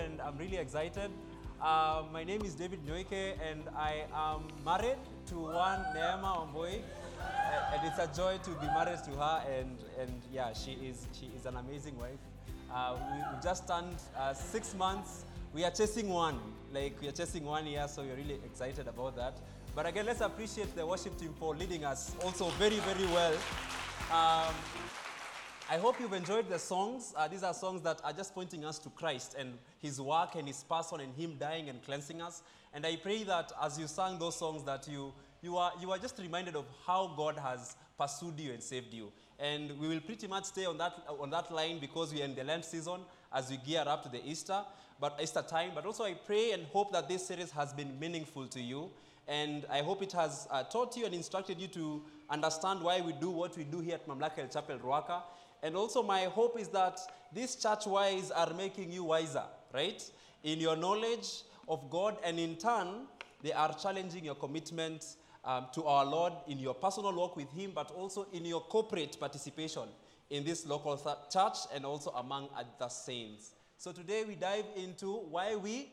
and I'm really excited. Uh, my name is David Nyoike, and I am married to one Neema Omboy, uh, and it's a joy to be married to her. And, and yeah, she is she is an amazing wife. Uh, we, we just turned uh, six months. We are chasing one, like we are chasing one year, so we're really excited about that. But again, let's appreciate the worship team for leading us also very, very well. Um, I hope you've enjoyed the songs. Uh, these are songs that are just pointing us to Christ and His work and His person and Him dying and cleansing us. And I pray that as you sang those songs, that you you are you are just reminded of how God has pursued you and saved you. And we will pretty much stay on that on that line because we are in the Lent season as we gear up to the Easter, but Easter time. But also, I pray and hope that this series has been meaningful to you. And I hope it has uh, taught you and instructed you to understand why we do what we do here at Mamlaka Hill Chapel Ruaka. And also, my hope is that these church wise are making you wiser, right? In your knowledge of God, and in turn, they are challenging your commitment um, to our Lord in your personal walk with Him, but also in your corporate participation in this local th- church and also among other saints. So, today we dive into why we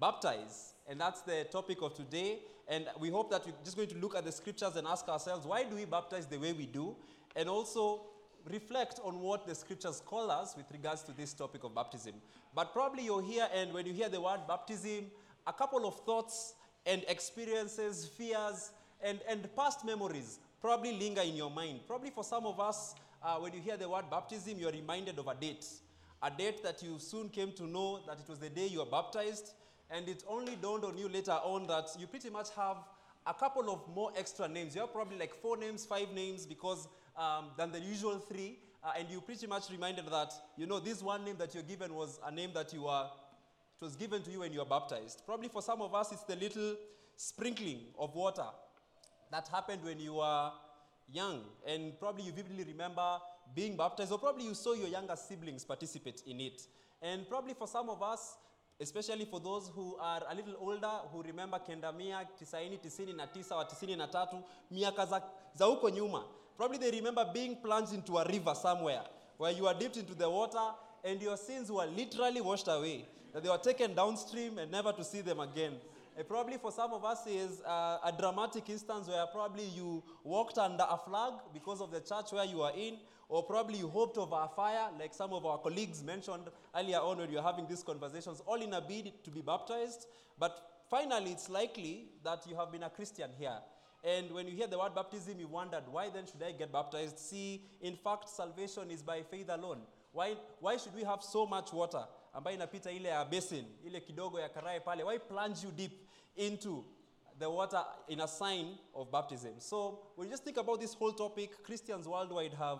baptize. And that's the topic of today. And we hope that we're just going to look at the scriptures and ask ourselves, why do we baptize the way we do? And also reflect on what the scriptures call us with regards to this topic of baptism. But probably you're here, and when you hear the word baptism, a couple of thoughts and experiences, fears, and, and past memories probably linger in your mind. Probably for some of us, uh, when you hear the word baptism, you're reminded of a date. A date that you soon came to know that it was the day you were baptized, and it only dawned on you later on that you pretty much have a couple of more extra names. You have probably like four names, five names, because um, than the usual three. Uh, and you pretty much reminded that, you know, this one name that you're given was a name that you were, it was given to you when you were baptized. Probably for some of us, it's the little sprinkling of water that happened when you were young. And probably you vividly remember being baptized, or probably you saw your younger siblings participate in it. And probably for some of us, especially for those who are a little older who remember kenda mia tisaini tisini na tisa wa tisini na tatu miaka za, nyuma probably they remember being plunged into a river somewhere where you are dipped into the water and your sins were literally washed away that they were taken downstream and never to see them again and probably for some of us is uh, a dramatic instance where probably you walked under a flag because of the church where you are in, or probably you hoped over a fire, like some of our colleagues mentioned earlier on when we were having these conversations, all in a bid to be baptized. But finally, it's likely that you have been a Christian here. And when you hear the word baptism, you wondered, why then should I get baptized? See, in fact, salvation is by faith alone. Why, why should we have so much water? Ambayo inapita ile ya basin ile kidogo ya karai pale. Why plunge you deep into the water in a sign of baptism? So when you just think about this whole topic christians worldwide have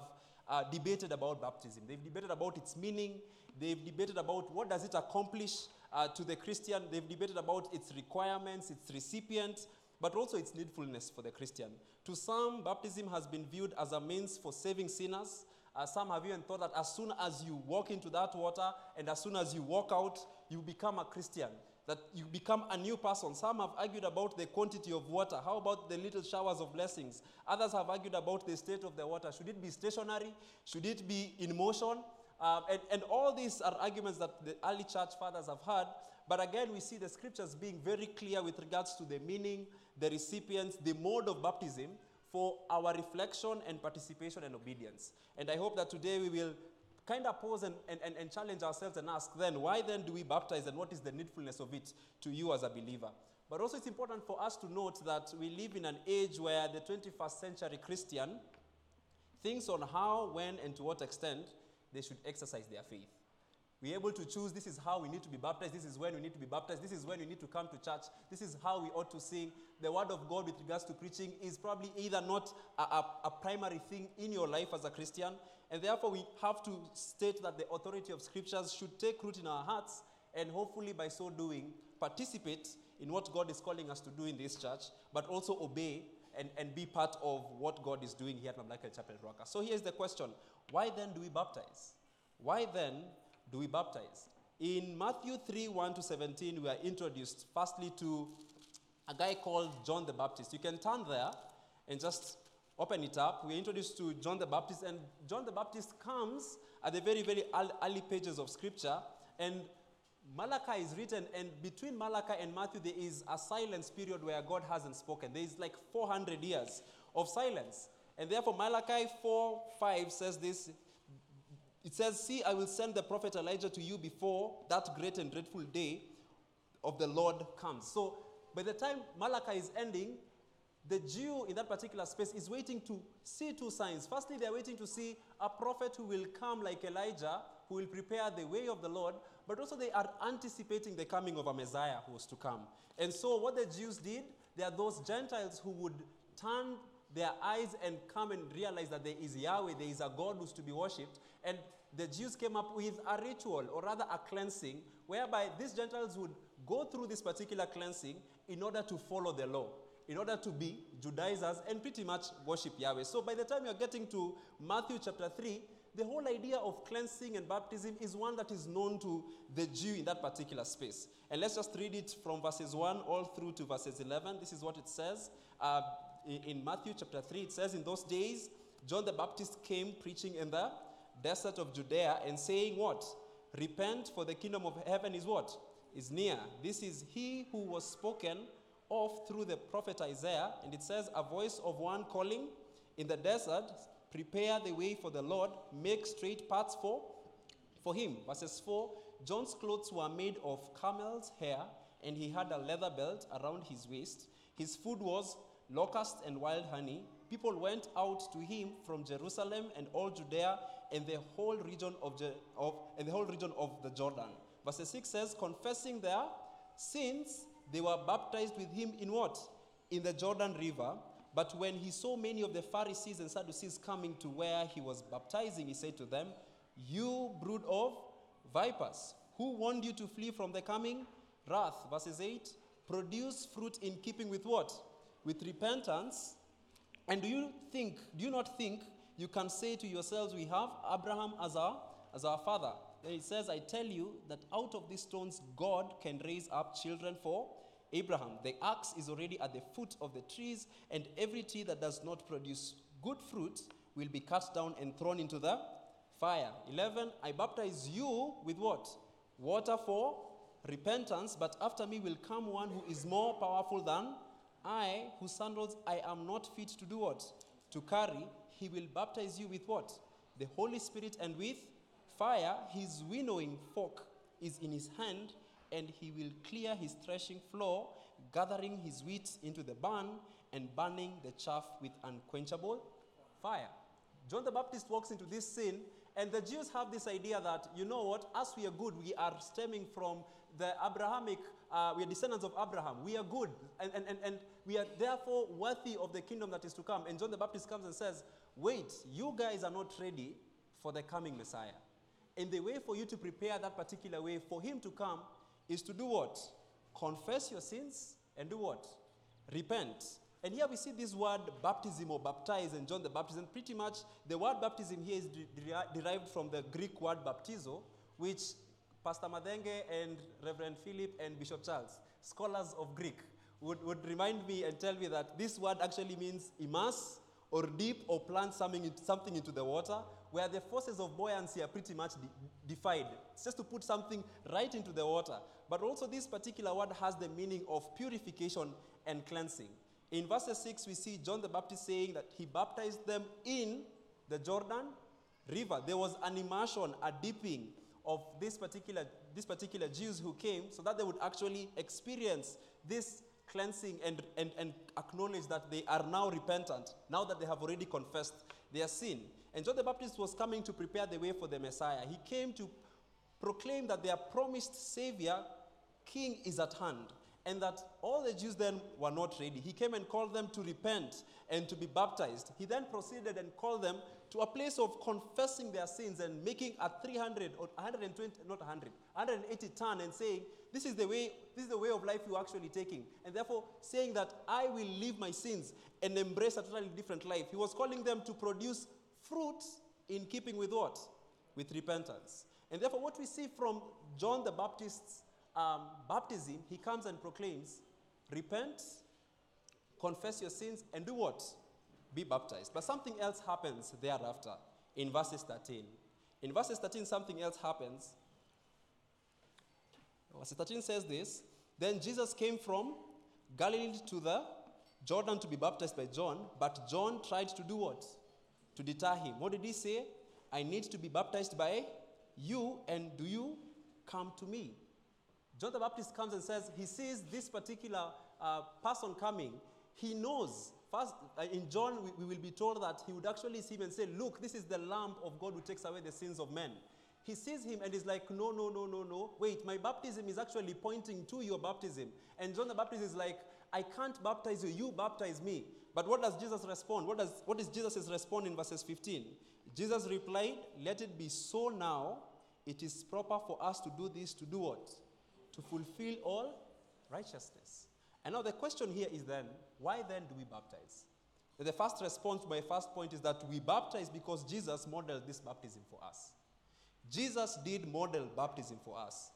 uh, debated about baptism. They've debated about its meaning. They've debated about what does it accomplish uh, to the christian. They've debated about its requirements its recipient but also its needfulness for the christian to some baptism has been viewed as a means for saving sinners uh, some have even thought that as soon as you walk into that water and as soon as you walk out, you become a Christian, that you become a new person. Some have argued about the quantity of water. How about the little showers of blessings? Others have argued about the state of the water. Should it be stationary? Should it be in motion? Um, and, and all these are arguments that the early church fathers have had. But again, we see the scriptures being very clear with regards to the meaning, the recipients, the mode of baptism for our reflection and participation and obedience. And I hope that today we will kind of pause and, and, and, challenge ourselves and ask then, why then do we baptize and what is the needfulness of it to you as a believer? But also, it's important for us to note that we live in an age where the 21st century Christian thinks on how, when, and to what extent they should exercise their faith. We're able to choose this is how we need to be baptized, this is when we need to be baptized, this is when we need to come to church, this is how we ought to sing. The word of God with regards to preaching is probably either not a, a, a, primary thing in your life as a Christian, and therefore we have to state that the authority of scriptures should take root in our hearts, and hopefully by so doing, participate in what God is calling us to do in this church, but also obey and, and be part of what God is doing here at Mamlaka Chapel Ruaka. So here's the question why then do we baptize? Why then do we baptize? In Matthew 3 1 to 17, we are introduced firstly to a guy called John the Baptist. You can turn there and just open it up. We're introduced to John the Baptist, and John the Baptist comes at the very, very early pages of Scripture. And Malachi is written, and between Malachi and Matthew, there is a silence period where God hasn't spoken. There is like 400 years of silence. And therefore, Malachi 4 5 says this. It says, See, I will send the prophet Elijah to you before that great and dreadful day of the Lord comes. So, by the time Malachi is ending, the Jew in that particular space is waiting to see two signs. Firstly, they're waiting to see a prophet who will come like Elijah, who will prepare the way of the Lord, but also they are anticipating the coming of a Messiah who was to come. And so, what the Jews did, there are those Gentiles who would turn their eyes and come and realize that there is Yahweh, there is a God who's to be worshipped. And the Jews came up with a ritual, or rather a cleansing, whereby these Gentiles would go through this particular cleansing in order to follow the law, in order to be Judaizers and pretty much worship Yahweh. So by the time you're getting to Matthew chapter 3, the whole idea of cleansing and baptism is one that is known to the Jew in that particular space. And let's just read it from verses 1 all through to verses 11. This is what it says. Uh, in, in Matthew chapter 3, it says, In those days, John the Baptist came preaching in the desert of Judea and saying, What? Repent, for the kingdom of heaven is what? Is near. This is he who was spoken of through the prophet Isaiah. And it says, A voice of one calling in the desert, prepare the way for the Lord, make straight paths for, for him. Verses 4 John's clothes were made of camel's hair, and he had a leather belt around his waist. His food was locust and wild honey. People went out to him from Jerusalem and all Judea and the whole region of, Je- of and the whole region of the Jordan. Verse 6 says, confessing their sins, they were baptized with him in what? In the Jordan River. But when he saw many of the Pharisees and Sadducees coming to where he was baptizing, he said to them, You brood of vipers, who warned you to flee from the coming wrath? Verses 8 Produce fruit in keeping with what? With repentance. And do you think, do you not think you can say to yourselves, We have Abraham as our, as our father? Then it says, I tell you that out of these stones God can raise up children for Abraham. The axe is already at the foot of the trees, and every tree that does not produce good fruit will be cut down and thrown into the fire. 11. I baptize you with what? Water for repentance, but after me will come one who is more powerful than I, whose sandals I am not fit to do what? To carry. He will baptize you with what? The Holy Spirit and with fire. His winnowing fork is in his hand, and he will clear his threshing floor, gathering his wheat into the barn and burning the chaff with unquenchable fire. John the Baptist walks into this scene, and the Jews have this idea that, you know what, as we are good, we are stemming from the Abrahamic, uh, we are descendants of Abraham. We are good, and, and, and, and we are therefore worthy of the kingdom that is to come. And John the Baptist comes and says, wait, you guys are not ready for the coming Messiah. And the way for you to prepare that particular way for him to come is to do what? Confess your sins and do what? Repent. And here we see this word baptism or baptize and John the Baptist. And pretty much the word baptism here is de- derived from the Greek word baptizo, which Pastor Madenge and Reverend Philip and Bishop Charles, scholars of Greek, would, would remind me and tell me that this word actually means immerse or dip or plant something something into the water where the forces of buoyancy are pretty much de- defied. It's just to put something right into the water. But also, this particular word has the meaning of purification and cleansing. In verse 6, we see John the Baptist saying that he baptized them in the Jordan River. There was an immersion, a dipping of this particular, this particular Jews who came so that they would actually experience this cleansing and, and, and acknowledge that they are now repentant, now that they have already confessed their sin. And John the Baptist was coming to prepare the way for the Messiah. He came to proclaim that their promised Savior, King, is at hand. And that all the Jews then were not ready. He came and called them to repent and to be baptized. He then proceeded and called them to a place of confessing their sins and making a 300 or 120, not 100, 180 turn and saying, This is the way, this is the way of life you're actually taking. And therefore saying that I will leave my sins and embrace a totally different life. He was calling them to produce fruit in keeping with what? With repentance. And therefore, what we see from John the Baptist's um, baptism, he comes and proclaims, Repent, confess your sins, and do what? Be baptized. But something else happens thereafter in verses 13. In verses 13, something else happens. verse 13 says this Then Jesus came from Galilee to the Jordan to be baptized by John, but John tried to do what? To deter him. What did he say? I need to be baptized by you, and do you come to me? John the Baptist comes and says, he sees this particular uh, person coming. He knows. First, uh, in John, we, we will be told that he would actually see him and say, Look, this is the Lamb of God who takes away the sins of men. He sees him and is like, No, no, no, no, no. Wait, my baptism is actually pointing to your baptism. And John the Baptist is like, I can't baptize you, you baptize me. But what does Jesus respond? What, does, what is Jesus' response in verses 15? Jesus replied, Let it be so now. It is proper for us to do this to do what? To fulfill all righteousness. And now the question here is then, why then do we baptize? The first response to my first point is that we baptize because Jesus modeled this baptism for us. Jesus did model baptism for us.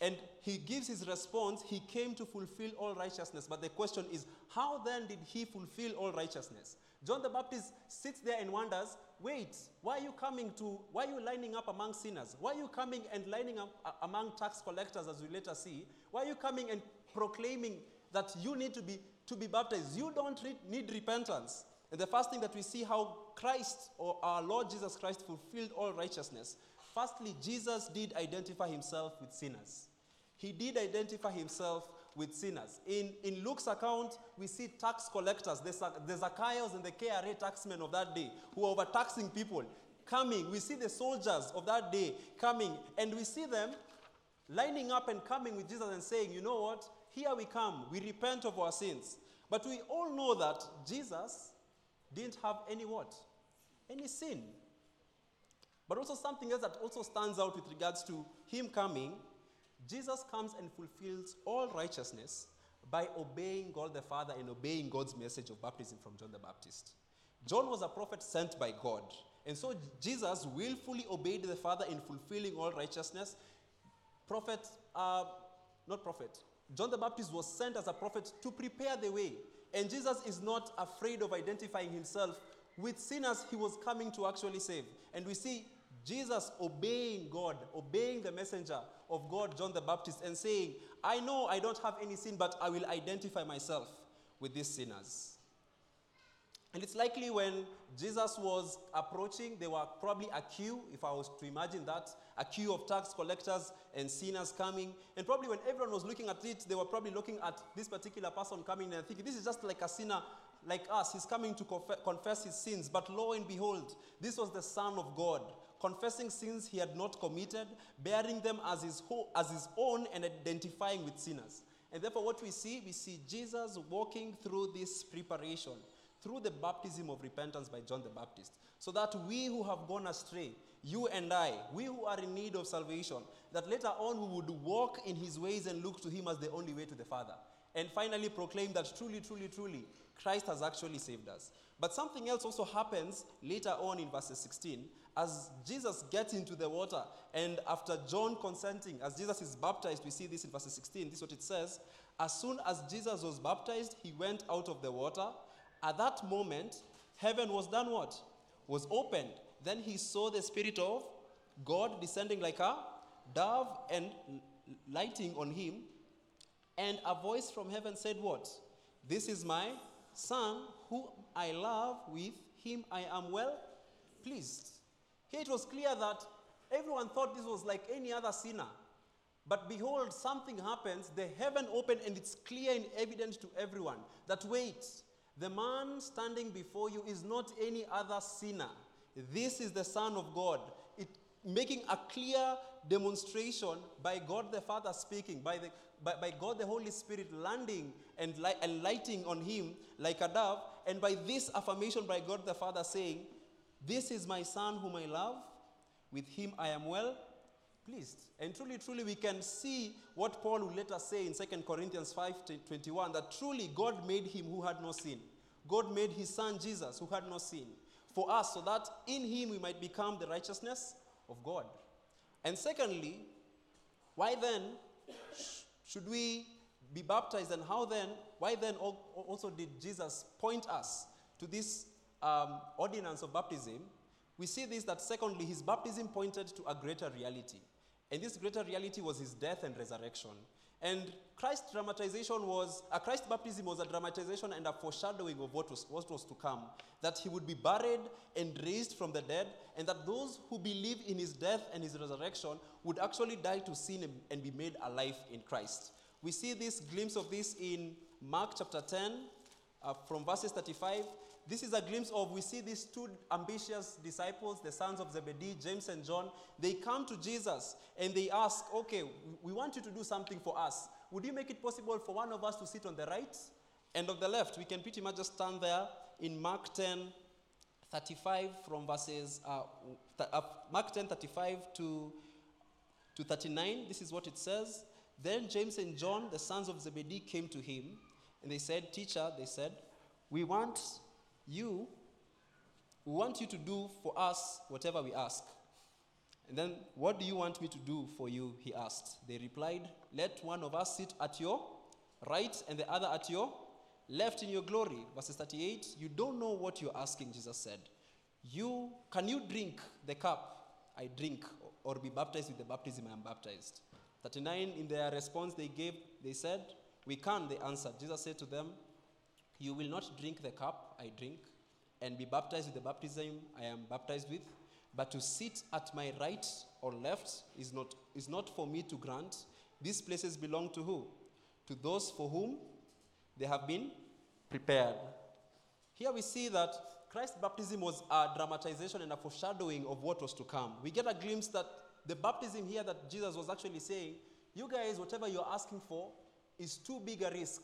And he gives his response, he came to fulfill all righteousness. But the question is, how then did he fulfill all righteousness? John the Baptist sits there and wonders, wait, why are you coming to, why are you lining up among sinners? Why are you coming and lining up among tax collectors, as we later see? Why are you coming and proclaiming that you need to be, to be baptized? You don't need repentance. And the first thing that we see how Christ or our Lord Jesus Christ fulfilled all righteousness. Firstly, Jesus did identify himself with sinners. He did identify himself with sinners. In, in Luke's account, we see tax collectors, the, the Zacchaeus and the KRA taxmen of that day who are overtaxing people coming. We see the soldiers of that day coming, and we see them lining up and coming with Jesus and saying, You know what? Here we come. We repent of our sins. But we all know that Jesus didn't have any what? Any sin. But also something else that also stands out with regards to him coming Jesus comes and fulfills all righteousness by obeying God the Father and obeying God's message of baptism from John the Baptist. John was a prophet sent by God. And so Jesus willfully obeyed the Father in fulfilling all righteousness. Prophet, uh, not prophet, John the Baptist was sent as a prophet to prepare the way. And Jesus is not afraid of identifying himself with sinners he was coming to actually save. And we see Jesus obeying God, obeying the messenger of God, John the Baptist, and saying, I know I don't have any sin, but I will identify myself with these sinners. And it's likely when Jesus was approaching, there were probably a queue, if I was to imagine that, a queue of tax collectors and sinners coming. And probably when everyone was looking at it, they were probably looking at this particular person coming and thinking, this is just like a sinner like us. He's coming to confess his sins. But lo and behold, this was the Son of God confessing sins he had not committed, bearing them as his, as his own, and identifying with sinners. And therefore, what we see, we see Jesus walking through this preparation, through the baptism of repentance by John the Baptist, so that we who have gone astray, you and I, we who are in need of salvation, that later on we would walk in his ways and look to him as the only way to the Father. And finally proclaim that truly, truly, truly, Christ has actually saved us. But something else also happens later on in verses 16 as Jesus gets into the water, and after John consenting, as Jesus is baptized, we see this in verse 16. This is what it says. As soon as Jesus was baptized, he went out of the water. At that moment, heaven was done what? Was opened. Then he saw the Spirit of God descending like a dove and lighting on him. And a voice from heaven said, What? This is my Son, who I love, with him I am well pleased. Here it was clear that everyone thought this was like any other sinner. But behold, something happens, the heaven opened, and it's clear and evident to everyone that wait, the man standing before you is not any other sinner. This is the Son of God. It, making a clear demonstration by God the Father speaking, by, the, by, by God the Holy Spirit landing and, li- lighting on him like a dove, and by this affirmation by God the Father saying, this is my son whom I love. With him I am well pleased. And truly, truly, we can see what Paul will later say in 2 Corinthians 5 21 that truly God made him who had no sin. God made his son Jesus who had no sin for us so that in him we might become the righteousness of God. And secondly, why then should we be baptized and how then, why then also did Jesus point us to this um, ordinance of baptism, we see this that secondly, his baptism pointed to a greater reality. And this greater reality was his death and resurrection. And Christ's dramatization was, a Christ baptism was a dramatization and a foreshadowing of what was, what was to come. That he would be buried and raised from the dead, and that those who believe in his death and his resurrection would actually die to sin and- and be made alive in Christ. We see this glimpse of this in Mark chapter 10, uh, from verses 35. This is a glimpse of, we see these two ambitious disciples, the sons of Zebedee, James and John. They come to Jesus and they ask, Okay, we want you to do something for us. Would you make it possible for one of us to sit on the right and on the left? We can pretty much just stand there in Mark 10, 35 from verses, uh, th- uh, Mark 10, 35 to to 39, this is what it says. Then James and John, the sons of Zebedee, came to him, and they said, Teacher, they said, we want you, we want you to do for us whatever we ask. And then, what do you want me to do for you? He asked. They replied, Let one of us sit at your right and the other at your left in your glory. Verses 38, you don't know what you're asking, Jesus said. You can you drink the cup I drink or be baptized with the baptism I am baptized? 39 in their response they gave they said, We can, they answered. Jesus said to them, You will not drink the cup I drink and be baptized with the baptism I am baptized with, but to sit at my right or left is not, is not for me to grant. These places belong to who? To those for whom they have been prepared. Here we see that Christ's baptism was a dramatization and a foreshadowing of what was to come. We get a glimpse that the baptism here that Jesus was actually saying, you guys, whatever you're asking for is too big a risk.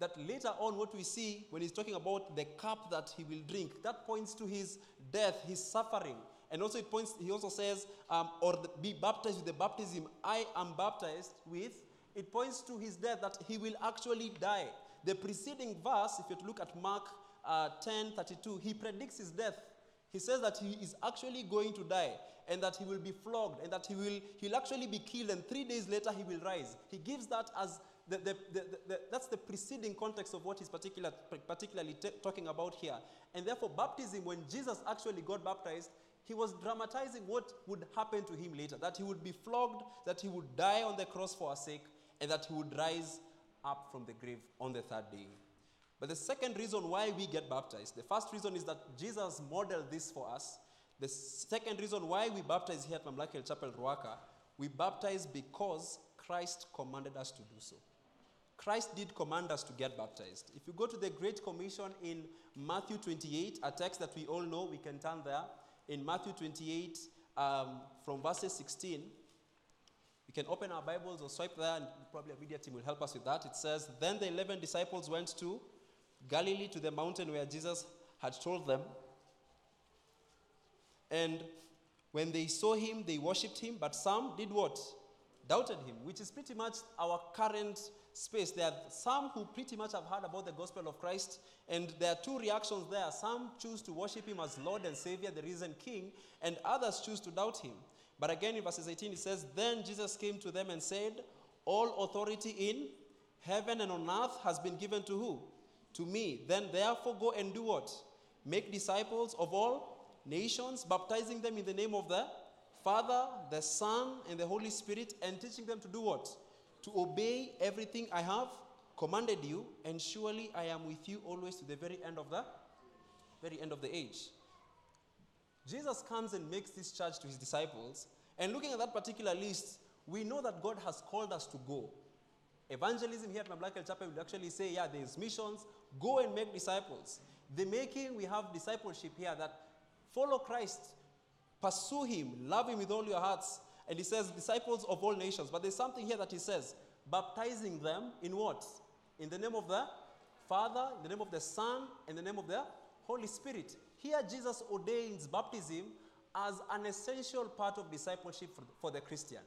That later on, what we see when he's talking about the cup that he will drink, that points to his death, his suffering. And also, it points, he also says, um, or the, be baptized with the baptism I am baptized with. It points to his death, that he will actually die. The preceding verse, if you look at Mark uh, 10 32, he predicts his death. He says that he is actually going to die and that he will be flogged and that he will he'll actually be killed and three days later he will rise. He gives that as the, the, the, that's the preceding context of what he's particular, particularly talking about here. And therefore, baptism, when Jesus actually got baptized, he was dramatizing what would happen to him later that he would be flogged, that he would die on the cross for our sake, and that he would rise up from the grave on the third day. But the second reason why we get baptized, the first reason is that Jesus modeled this for us. The second reason why we baptize here at Mamlaka Chapel Ruaka, we baptize because Christ commanded us to do so. Christ did command us to get baptized. If you go to the Great Commission in Matthew 28, a text that we all know, we can turn there. In Matthew 28, um, from verses 16, we can open our Bibles or swipe there, and probably a media team will help us with that. It says, Then the 11 disciples went to Galilee to the mountain where Jesus had told them. And when they saw him, they worshipped him, but some did what? Doubted him, which is pretty much our current space. There are some who pretty much have heard about the gospel of Christ, and there are two reactions there. Some choose to worship him as Lord and Savior, the risen King, and others choose to doubt him. But again, in verses 18, it says, Then Jesus came to them and said, All authority in heaven and on earth has been given to who? To me. Then therefore go and do what? Make disciples of all nations, baptizing them in the name of the Father, the Son, and the Holy Spirit, and teaching them to do what? To obey everything I have commanded you, and surely I am with you always to the very end of the very end of the age. Jesus comes and makes this charge to his disciples, and looking at that particular list, we know that God has called us to go. Evangelism here at Mamlaka Chapel would actually say, yeah, there's missions, go and make disciples. The making, we have discipleship here that follow Christ, pursue him, love him with all your hearts. And he says, disciples of all nations. But there's something here that he says, baptizing them in what? In the name of the Father, in the name of the Son, in the name of the Holy Spirit. Here, Jesus ordains baptism as an essential part of discipleship for, the Christian.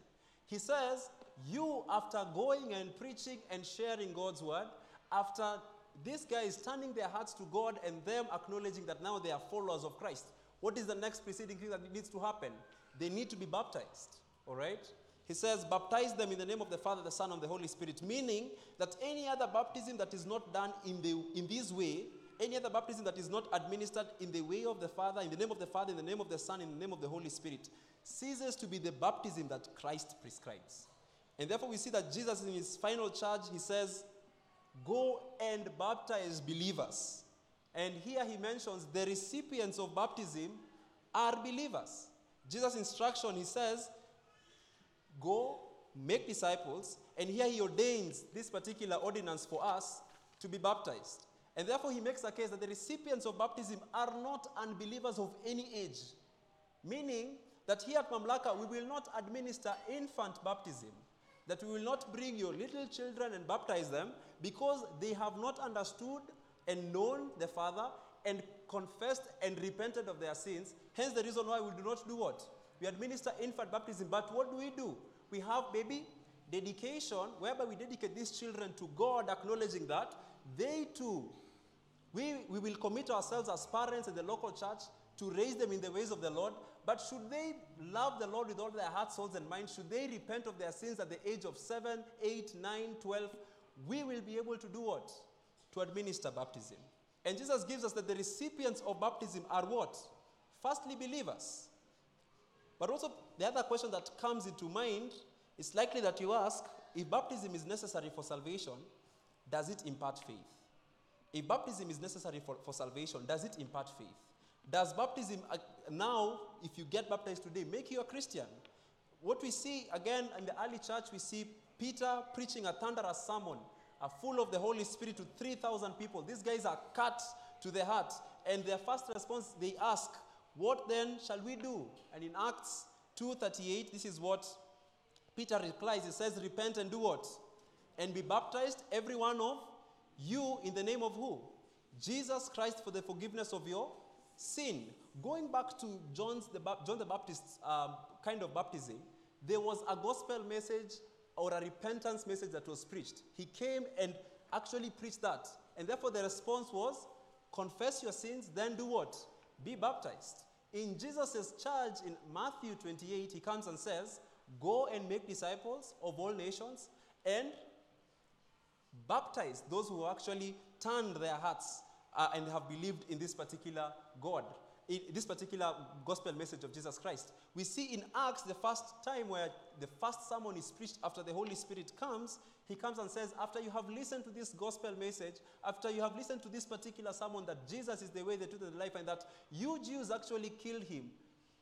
He says, You, after going and preaching and sharing God's word, after these guys turning their hearts to God and them acknowledging that now they are followers of Christ, what is the next preceding thing that needs to happen? They need to be baptized. All right? He says, baptize them in the name of the Father, the Son, and the Holy Spirit, meaning that any other baptism that is not done in, the, in this way any other baptism that is not administered in the way of the Father, in the name of the Father, in the name of the Son, in the name of the Holy Spirit, ceases to be the baptism that Christ prescribes. And therefore, we see that Jesus, in his final charge, he says, Go and baptize believers. And here he mentions the recipients of baptism are believers. Jesus' instruction, he says, Go, make disciples, and here he ordains this particular ordinance for us to be baptized. And therefore, he makes a case that the recipients of baptism are not unbelievers of any age. Meaning that here at Mamlaka, we will not administer infant baptism, that we will not bring your little children and baptize them because they have not understood and known the Father and confessed and repented of their sins. Hence, the reason why we do not do what? We administer infant baptism. But what do we do? We have baby dedication, whereby we dedicate these children to God, acknowledging that they too, we, we will commit ourselves as parents in the local church to raise them in the ways of the Lord. But should they love the Lord with all their heart, souls, and minds, should they repent of their sins at the age of 7, 8, 9, 12, we will be able to do what? To administer baptism. And Jesus gives us that the recipients of baptism are what? Firstly, believers. But also, the other question that comes into mind is likely that you ask if baptism is necessary for salvation, does it impart faith? If baptism is necessary for, for salvation, does it impart faith? Does baptism uh, now, if you get baptized today, make you a Christian? What we see again in the early church, we see Peter preaching a thunderous sermon, uh, full of the Holy Spirit to 3,000 people. These guys are cut to the heart. And their first response, they ask, What then shall we do? And in Acts 2.38, this is what Peter replies. He says, Repent and do what? And be baptized, every one of you, in the name of who? Jesus Christ for the forgiveness of your sin. Going back to John's the, John the Baptist's um, kind of baptism, there was a gospel message or a repentance message that was preached. He came and actually preached that. And therefore, the response was confess your sins, then do what? Be baptized. In Jesus' charge in Matthew 28, he comes and says, Go and make disciples of all nations and baptize those who actually turned their hearts uh, and have believed in this particular God, in this particular gospel message of Jesus Christ. We see in Acts the first time where the first sermon is preached after the Holy Spirit comes, he comes and says, After you have listened to this gospel message, after you have listened to this particular sermon that Jesus is the way, the truth, and the life, and that you Jews actually killed him,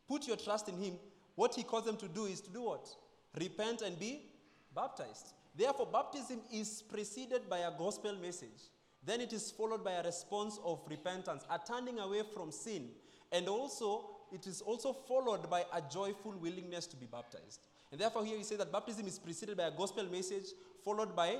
put your trust in him, what he calls them to do is to do what? Repent and be baptized. Therefore, baptism is preceded by a gospel message. Then it is followed by a response of repentance, a turning away from sin. And also, it is also followed by a joyful willingness to be baptized. And therefore, here we say that baptism is preceded by a gospel message, followed by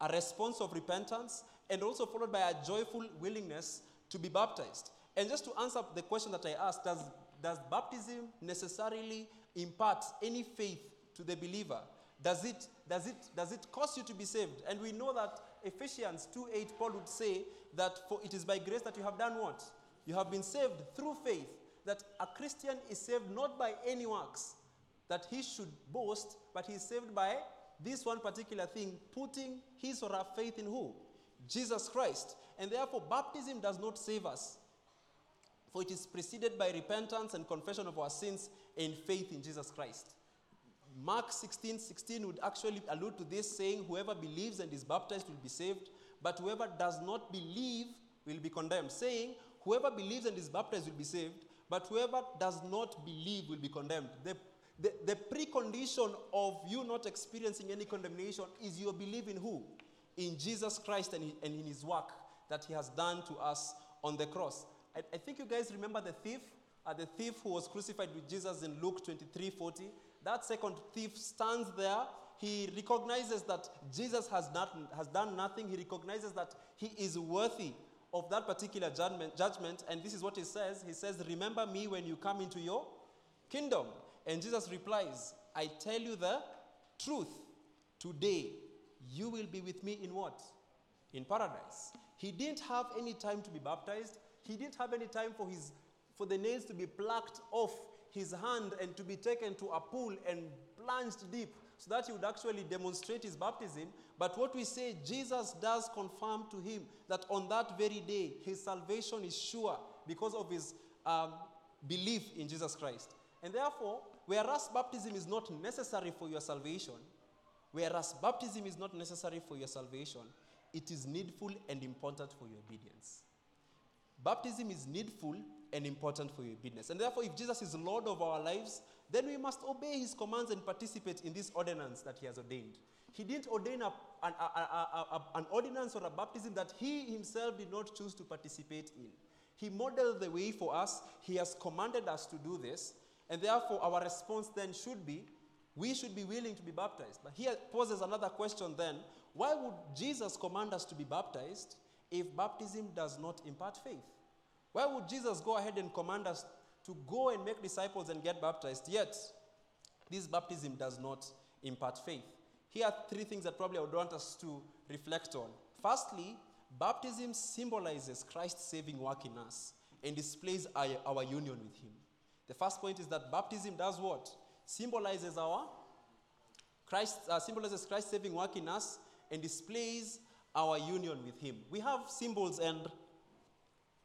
a response of repentance, and also followed by a joyful willingness to be baptized. And just to answer the question that I asked, does, does baptism necessarily impart any faith to the believer? Does it, does, it, does it cost you to be saved? And we know that Ephesians 2 8, Paul would say that for it is by grace that you have done what? You have been saved through faith. That a Christian is saved not by any works that he should boast, but he is saved by this one particular thing, putting his or her faith in who? Jesus Christ. And therefore, baptism does not save us. For it is preceded by repentance and confession of our sins and faith in Jesus Christ. Mark 16 16 would actually allude to this, saying, Whoever believes and is baptized will be saved, but whoever does not believe will be condemned. Saying, Whoever believes and is baptized will be saved, but whoever does not believe will be condemned. The, the, the precondition of you not experiencing any condemnation is your belief in who? In Jesus Christ and, and in his work that he has done to us on the cross. I, I think you guys remember the thief, uh, the thief who was crucified with Jesus in Luke 23 40. That second thief stands there. He recognizes that Jesus has, not, has done nothing. He recognizes that he is worthy of that particular judgment, judgment. And this is what he says He says, Remember me when you come into your kingdom. And Jesus replies, I tell you the truth. Today, you will be with me in what? In paradise. He didn't have any time to be baptized. He didn't have any time for, his, for the nails to be plucked off his hand and to be taken to a pool and plunged deep so that he would actually demonstrate his baptism. But what we say, Jesus does confirm to him that on that very day, his salvation is sure because of his um, belief in Jesus Christ. And therefore, whereas baptism is not necessary for your salvation, whereas baptism is not necessary for your salvation, it is needful and important for your obedience. Baptism is needful and important for your obedience. And therefore, if Jesus is Lord of our lives, then we must obey his commands and participate in this ordinance that he has ordained. He didn't ordain a, an, a, a, an ordinance or a baptism that he himself did not choose to participate in. He modeled the way for us, he has commanded us to do this, and therefore our response then should be we should be willing to be baptized. But here poses another question then why would Jesus command us to be baptized if baptism does not impart faith? Why would Jesus go ahead and command us to go and make disciples and get baptized, yet this baptism does not impart faith? Here are three things that probably I would want us to reflect on. Firstly, baptism symbolizes Christ's saving work in us and displays our, union with Him. The first point is that baptism does what? Symbolizes our Christ uh, symbolizes Christ's saving work in us and displays our union with Him. We have symbols and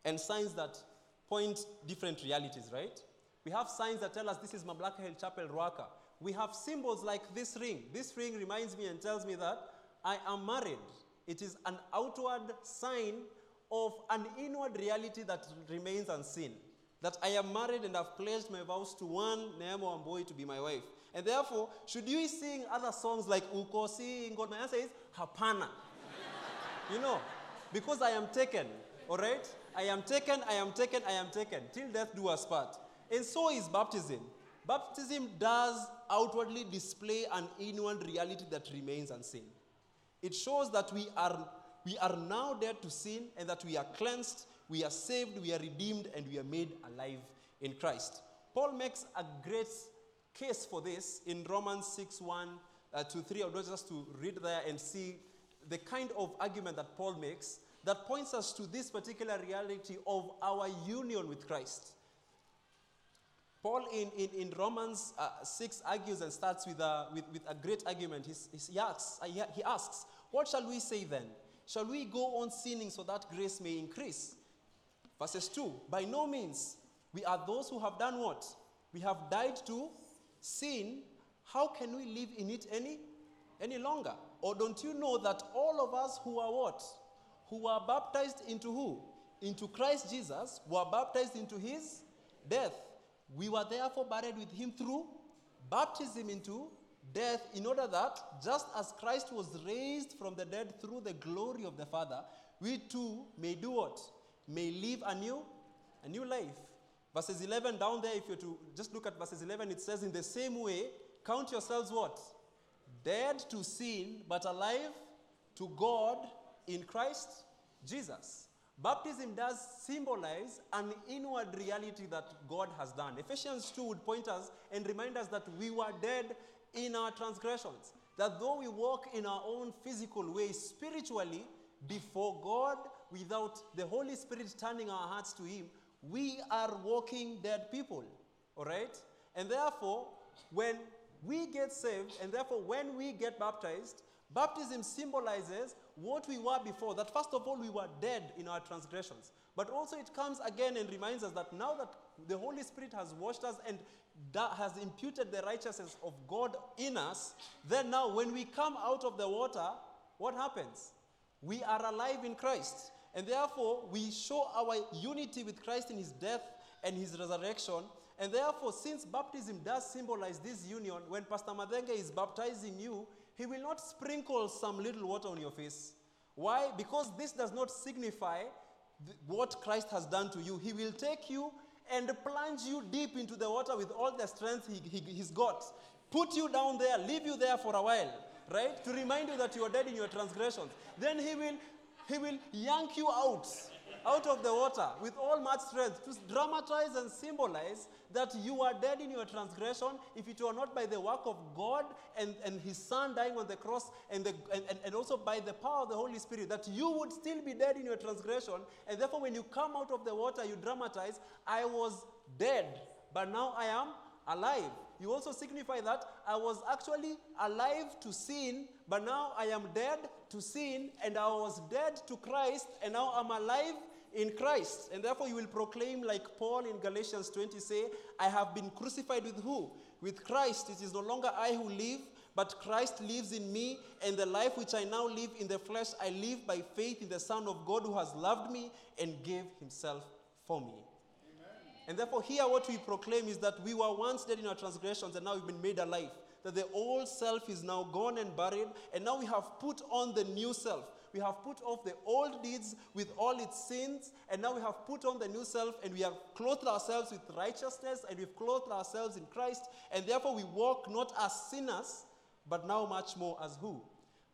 and signs that point different realities, right? We have signs that tell us this is Mamlaka Hill Chapel Ruaka. We have symbols like this ring. This ring reminds me and tells me that I am married. It is an outward sign of an inward reality that remains unseen. That I am married and I've pledged my vows to one Neema boy to be my wife. And therefore, should you sing other songs like Ukosi, God, my answer is Hapana. you know, because I am taken, all right? I am taken, I am taken, I am taken, till death do us part. And so is baptism. Baptism does outwardly display an inward reality that remains unseen. It shows that we are, we are now dead to sin and that we are cleansed, we are saved, we are redeemed, and we are made alive in Christ. Paul makes a great case for this in Romans 6 1 uh, to 3. I would like us to read there and see the kind of argument that Paul makes that points us to this particular reality of our union with Christ. Paul in, in, in Romans uh, 6 argues and starts with a, with, with a great argument. He's, he's, he, asks, uh, he asks, What shall we say then? Shall we go on sinning so that grace may increase? Verses 2 By no means. We are those who have done what? We have died to sin. How can we live in it any, any longer? Or don't you know that all of us who are what? Who were baptized into who? Into Christ Jesus, were baptized into his death. We were therefore buried with him through baptism into death, in order that, just as Christ was raised from the dead through the glory of the Father, we too may do what? May live a new, a new life. Verses 11 down there, if you're to just look at verses 11, it says, In the same way, count yourselves what? Dead to sin, but alive to God in Christ Jesus. Baptism does symbolize an inward reality that God has done. Ephesians 2 would point us and remind us that we were dead in our transgressions. That though we walk in our own physical way, spiritually, before God, without the Holy Spirit turning our hearts to Him, we are walking dead people. All right? And therefore, when we get saved, and therefore when we get baptized, baptism symbolizes what we were before, that first of all we were dead in our transgressions. But also it comes again and reminds us that now that the Holy Spirit has washed us and has imputed the righteousness of God in us, then now when we come out of the water, what happens? We are alive in Christ. And therefore, we show our unity with Christ in his death and his resurrection. And therefore, since baptism does symbolize this union, when Pastor Madenge is baptizing you, he will not sprinkle some little water on your face. Why? Because this does not signify what Christ has done to you. He will take you and plunge you deep into the water with all the strength he, he, he's got. Put you down there, leave you there for a while, right? To remind you that you are dead in your transgressions. Then he will, he will yank you out out of the water with all much strength to dramatize and symbolize that you are dead in your transgression if it were not by the work of God and, and his son dying on the cross and, the, and, and, and also by the power of the Holy Spirit, that you would still be dead in your transgression. And therefore, when you come out of the water, you dramatize, I was dead, but now I am alive. you also signify that I was actually alive to sin, but now I am dead to sin, and I was dead to Christ, and now I'm alive in Christ. And therefore, you will proclaim, like Paul in Galatians 20 say, I have been crucified with who? With Christ. It is no longer I who live, but Christ lives in me, and the life which I now live in the flesh, I live by faith in the Son of God who has loved me and gave himself for me. And therefore, here what we proclaim is that we were once dead in our transgressions and now we've been made alive. That the old self is now gone and buried, and now we have put on the new self. We have put off the old deeds with all its sins, and now we have put on the new self, and we have clothed ourselves with righteousness, and we've clothed ourselves in Christ, and therefore we walk not as sinners, but now much more as who?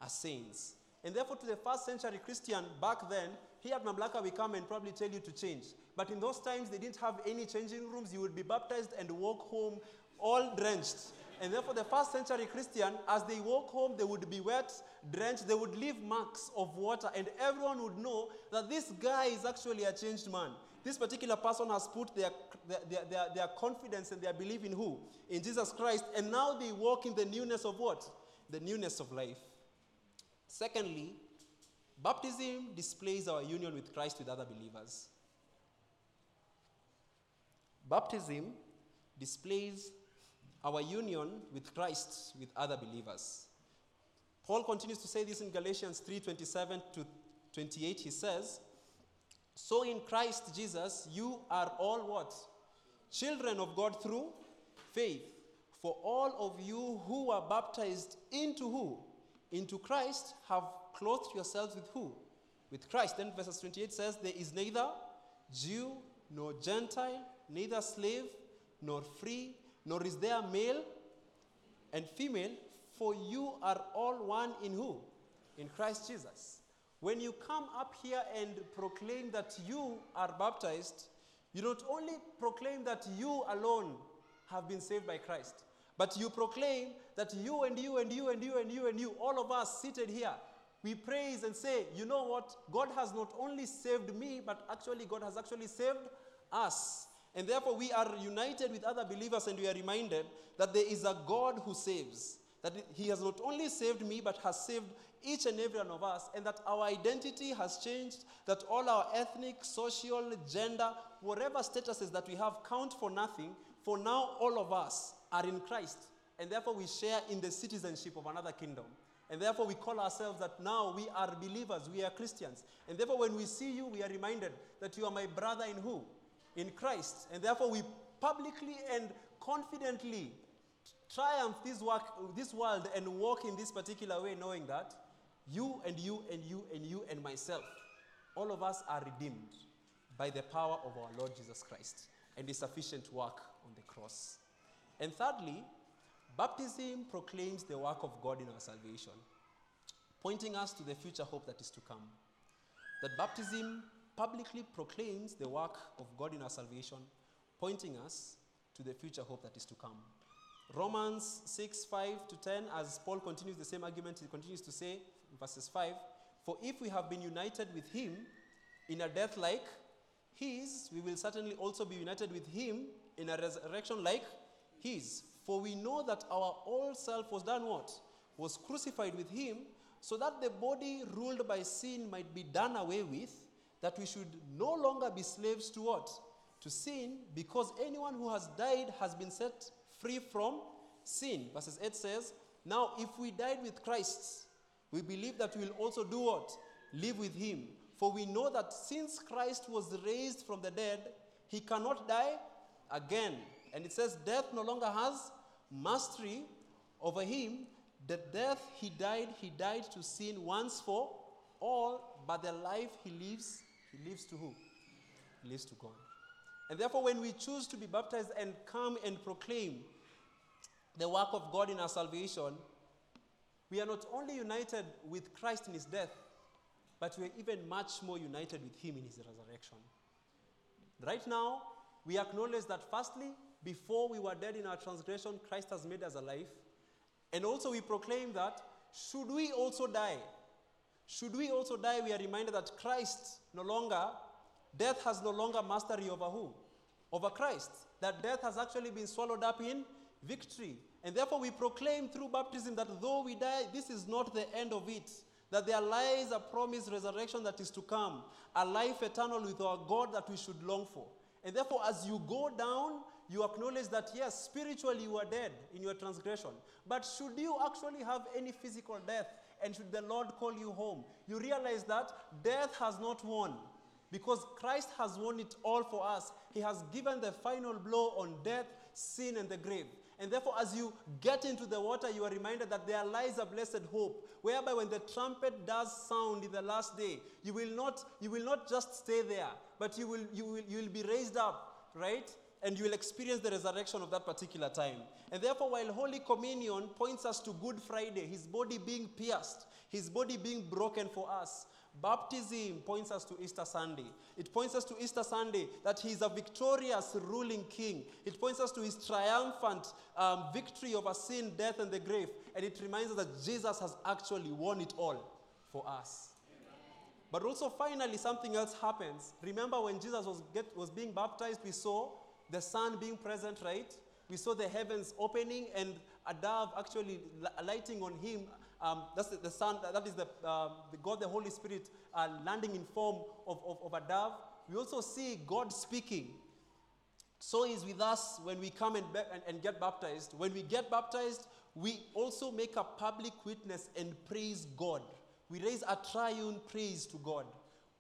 As saints. And therefore, to the first century Christian back then, here at Mamlaka, we come and probably tell you to change. But in those times, they didn't have any changing rooms. You would be baptized and walk home all drenched. And therefore, the first century Christian, as they walk home, they would be wet, drenched, they would leave marks of water, and everyone would know that this guy is actually a changed man. This particular person has put their, their, their, their confidence and their belief in who? In Jesus Christ, and now they walk in the newness of what? The newness of life. Secondly, baptism displays our union with Christ with other believers. Baptism displays our union with Christ with other believers. Paul continues to say this in Galatians 3:27 to 28. He says, "So in Christ Jesus you are all what? Children of God through faith. For all of you who were baptized into who? Into Christ have clothed yourselves with who? With Christ. Then verse 28 says, There is neither Jew nor Gentile, neither slave nor free, nor is there male and female, for you are all one in who? In Christ Jesus. When you come up here and proclaim that you are baptized, you not only proclaim that you alone have been saved by Christ, but you proclaim that you and you and you and you and you and you, all of us seated here, we praise and say, you know what? God has not only saved me, but actually, God has actually saved us. And therefore, we are united with other believers and we are reminded that there is a God who saves. That He has not only saved me, but has saved each and every one of us, and that our identity has changed, that all our ethnic, social, gender, whatever statuses that we have count for nothing. For now, all of us are in Christ, and therefore we share in the citizenship of another kingdom. And therefore, we call ourselves that now we are believers, we are Christians. And therefore, when we see you, we are reminded that you are my brother in who? In Christ. And therefore, we publicly and confidently triumph this, work, this world and walk in this particular way, knowing that you and you and you and you and myself, all of us are redeemed by the power of our Lord Jesus Christ and the sufficient work on the cross. And thirdly, baptism proclaims the work of God in our salvation, pointing us to the future hope that is to come. That baptism publicly proclaims the work of God in our salvation, pointing us to the future hope that is to come. Romans 6 5 to 10, as Paul continues the same argument, he continues to say in verses 5 For if we have been united with him in a death like his, we will certainly also be united with him in a resurrection like his. For we know that our old self was done what? Was crucified with him, so that the body ruled by sin might be done away with, that we should no longer be slaves to what? To sin, because anyone who has died has been set free from sin. Verses 8 says, Now if we died with Christ, we believe that we will also do what? Live with him. For we know that since Christ was raised from the dead, he cannot die again. And it says, Death no longer has mastery over him. The death he died, he died to sin once for all, but the life he lives, he lives to who? He lives to God. And therefore, when we choose to be baptized and come and proclaim the work of God in our salvation, we are not only united with Christ in his death, but we are even much more united with him in his resurrection. Right now, we acknowledge that firstly, before we were dead in our transgression, Christ has made us alive. And also, we proclaim that should we also die, should we also die, we are reminded that Christ no longer, death has no longer mastery over who? Over Christ. That death has actually been swallowed up in, victory. And therefore, we proclaim through baptism that though we die, this is not the end of it. That there lies a promised resurrection that is to come, a life eternal with our God that we should long for. And therefore, as you go down, you acknowledge that yes, spiritually you are dead in your transgression. But should you actually have any physical death and should the Lord call you home, you realize that death has not won because Christ has won it all for us. He has given the final blow on death, sin, and the grave. And therefore, as you get into the water, you are reminded that there lies a blessed hope, whereby when the trumpet does sound in the last day, you will not, you will not just stay there, but you will, you, will, you will be raised up, right? And you will experience the resurrection of that particular time. And therefore, while Holy Communion points us to Good Friday, his body being pierced, his body being broken for us, Baptism points us to Easter Sunday. It points us to Easter Sunday that he is a victorious ruling king. It points us to his triumphant um, victory over sin, death, and the grave. And it reminds us that Jesus has actually won it all for us. But also, finally, something else happens. Remember when Jesus was, get, was being baptized, we saw the Son being present, right? We saw the heavens opening and a dove actually lighting on him um, that's the, the Son, that is the, uh, the, God, the Holy Spirit, uh, landing in form of, of, of a dove. We also see God speaking. So is with us when we come and, and, and get baptized. When we get baptized, we also make a public witness and praise God. We raise a triune praise to God.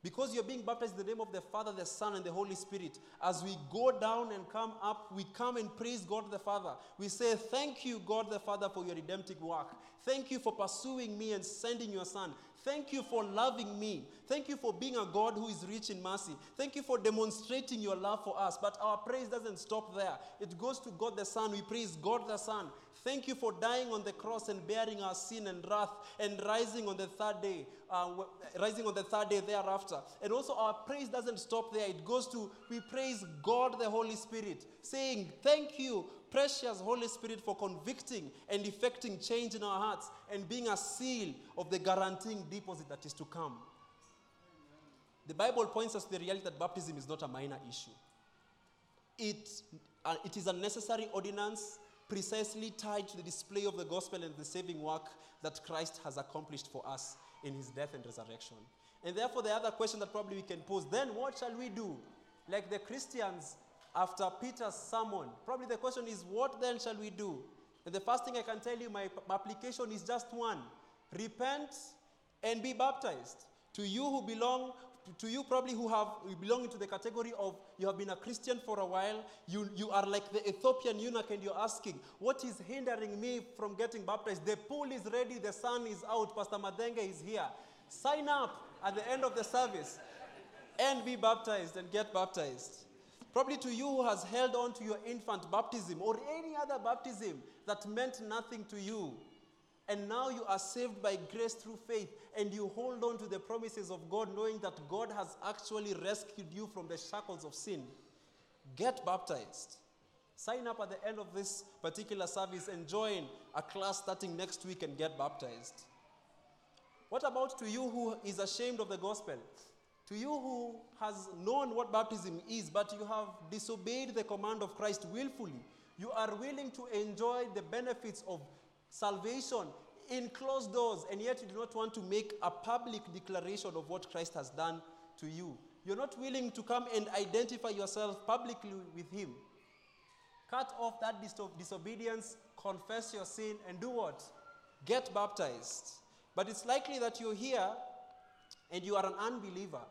Because you're being baptized in the name of the Father, the Son, and the Holy Spirit, as we go down and come up, we come and praise God the Father. We say, Thank you, God the Father, for your redemptive work. Thank you for pursuing me and sending your Son. Thank you for loving me. Thank you for being a God who is rich in mercy. Thank you for demonstrating your love for us. But our praise doesn't stop there. It goes to God the Son. We praise God the Son. Thank you for dying on the cross and bearing our sin and wrath and rising on the third day, uh, rising on the third day thereafter. And also, our praise doesn't stop there. It goes to we praise God the Holy Spirit, saying, Thank you, precious Holy Spirit, for convicting and effecting change in our hearts and being a seal of the guaranteeing deposit that is to come. The Bible points us to the reality that baptism is not a minor issue. It, uh, it is a necessary ordinance precisely tied to the display of the gospel and the saving work that Christ has accomplished for us in his death and resurrection. And therefore, the other question that probably we can pose then, what shall we do? Like the Christians after Peter's sermon, probably the question is, what then shall we do? And the first thing I can tell you, my application is just one repent and be baptized. To you who belong to you probably who have you belong into the category of you have been a christian for a while you, you are like the ethiopian eunuch and you're asking what is hindering me from getting baptized? The pool is ready the sun is out pastor madenge is here. Sign up at the end of the service and be baptized and get baptized. Probably to you who has held on to your infant baptism or any other baptism that meant nothing to you and now you are saved by grace through faith, and you hold on to the promises of God, knowing that God has actually rescued you from the shackles of sin. Get baptized. Sign up at the end of this particular service and join a class starting next week and get baptized. What about to you who is ashamed of the gospel? To you who has known what baptism is, but you have disobeyed the command of Christ willfully, you are willing to enjoy the benefits of salvation in closed doors, and yet you do not want to make a public declaration of what Christ has done to you. You're not willing to come and identify yourself publicly with Him. Cut off that disobedience, confess your sin, and do what? Get baptized. But it's likely that you're here and you are an unbeliever.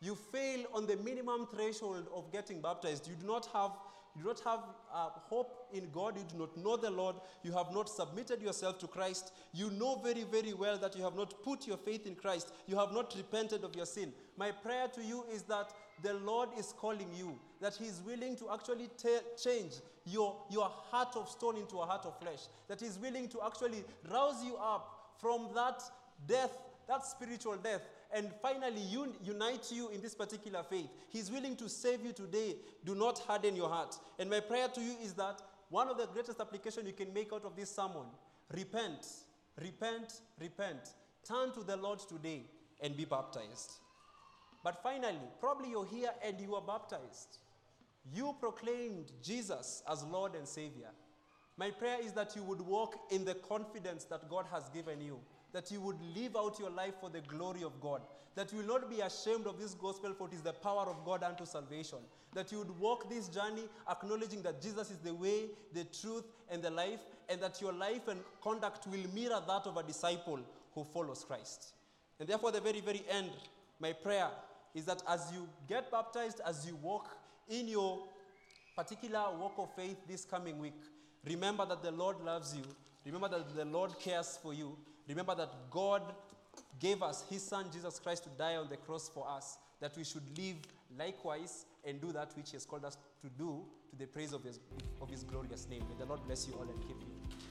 You fail on the minimum threshold of getting baptized. You do not have you do not have uh, hope in God, you do not know the Lord, you have not submitted yourself to Christ, you know very, very well that you have not put your faith in Christ, you have not repented of your sin. My prayer to you is that the Lord is calling you, that He is willing to actually t- change your, your heart of stone into a heart of flesh, that He is willing to actually rouse you up from that death, that spiritual death, and finally un- unite you in this particular faith. He's willing to save you today. Do not harden your heart. And my prayer to you is that one of the greatest application you can make out of this sermon, repent, repent, repent. Turn to the Lord today and be baptized. But finally, probably you're here and you are baptized. You proclaimed Jesus as Lord and Savior. My prayer is that you would walk in the confidence that God has given you, that you would live out your life for the glory of God, that you will not be ashamed of this gospel, for it is the power of God unto salvation, that you would walk this journey acknowledging that Jesus is the way, the truth, and the life, and that your life and conduct will mirror that of a disciple who follows Christ. And therefore, the very, very end, my prayer is that as you get baptized, as you walk in your particular walk of faith this coming week, remember that the Lord loves you. Remember that the Lord cares for you. Remember that God gave us His Son, Jesus Christ, to die on the cross for us, that we should live likewise and do that which He has called us to do to the praise of His, of his glorious name. May the Lord bless you all and keep you.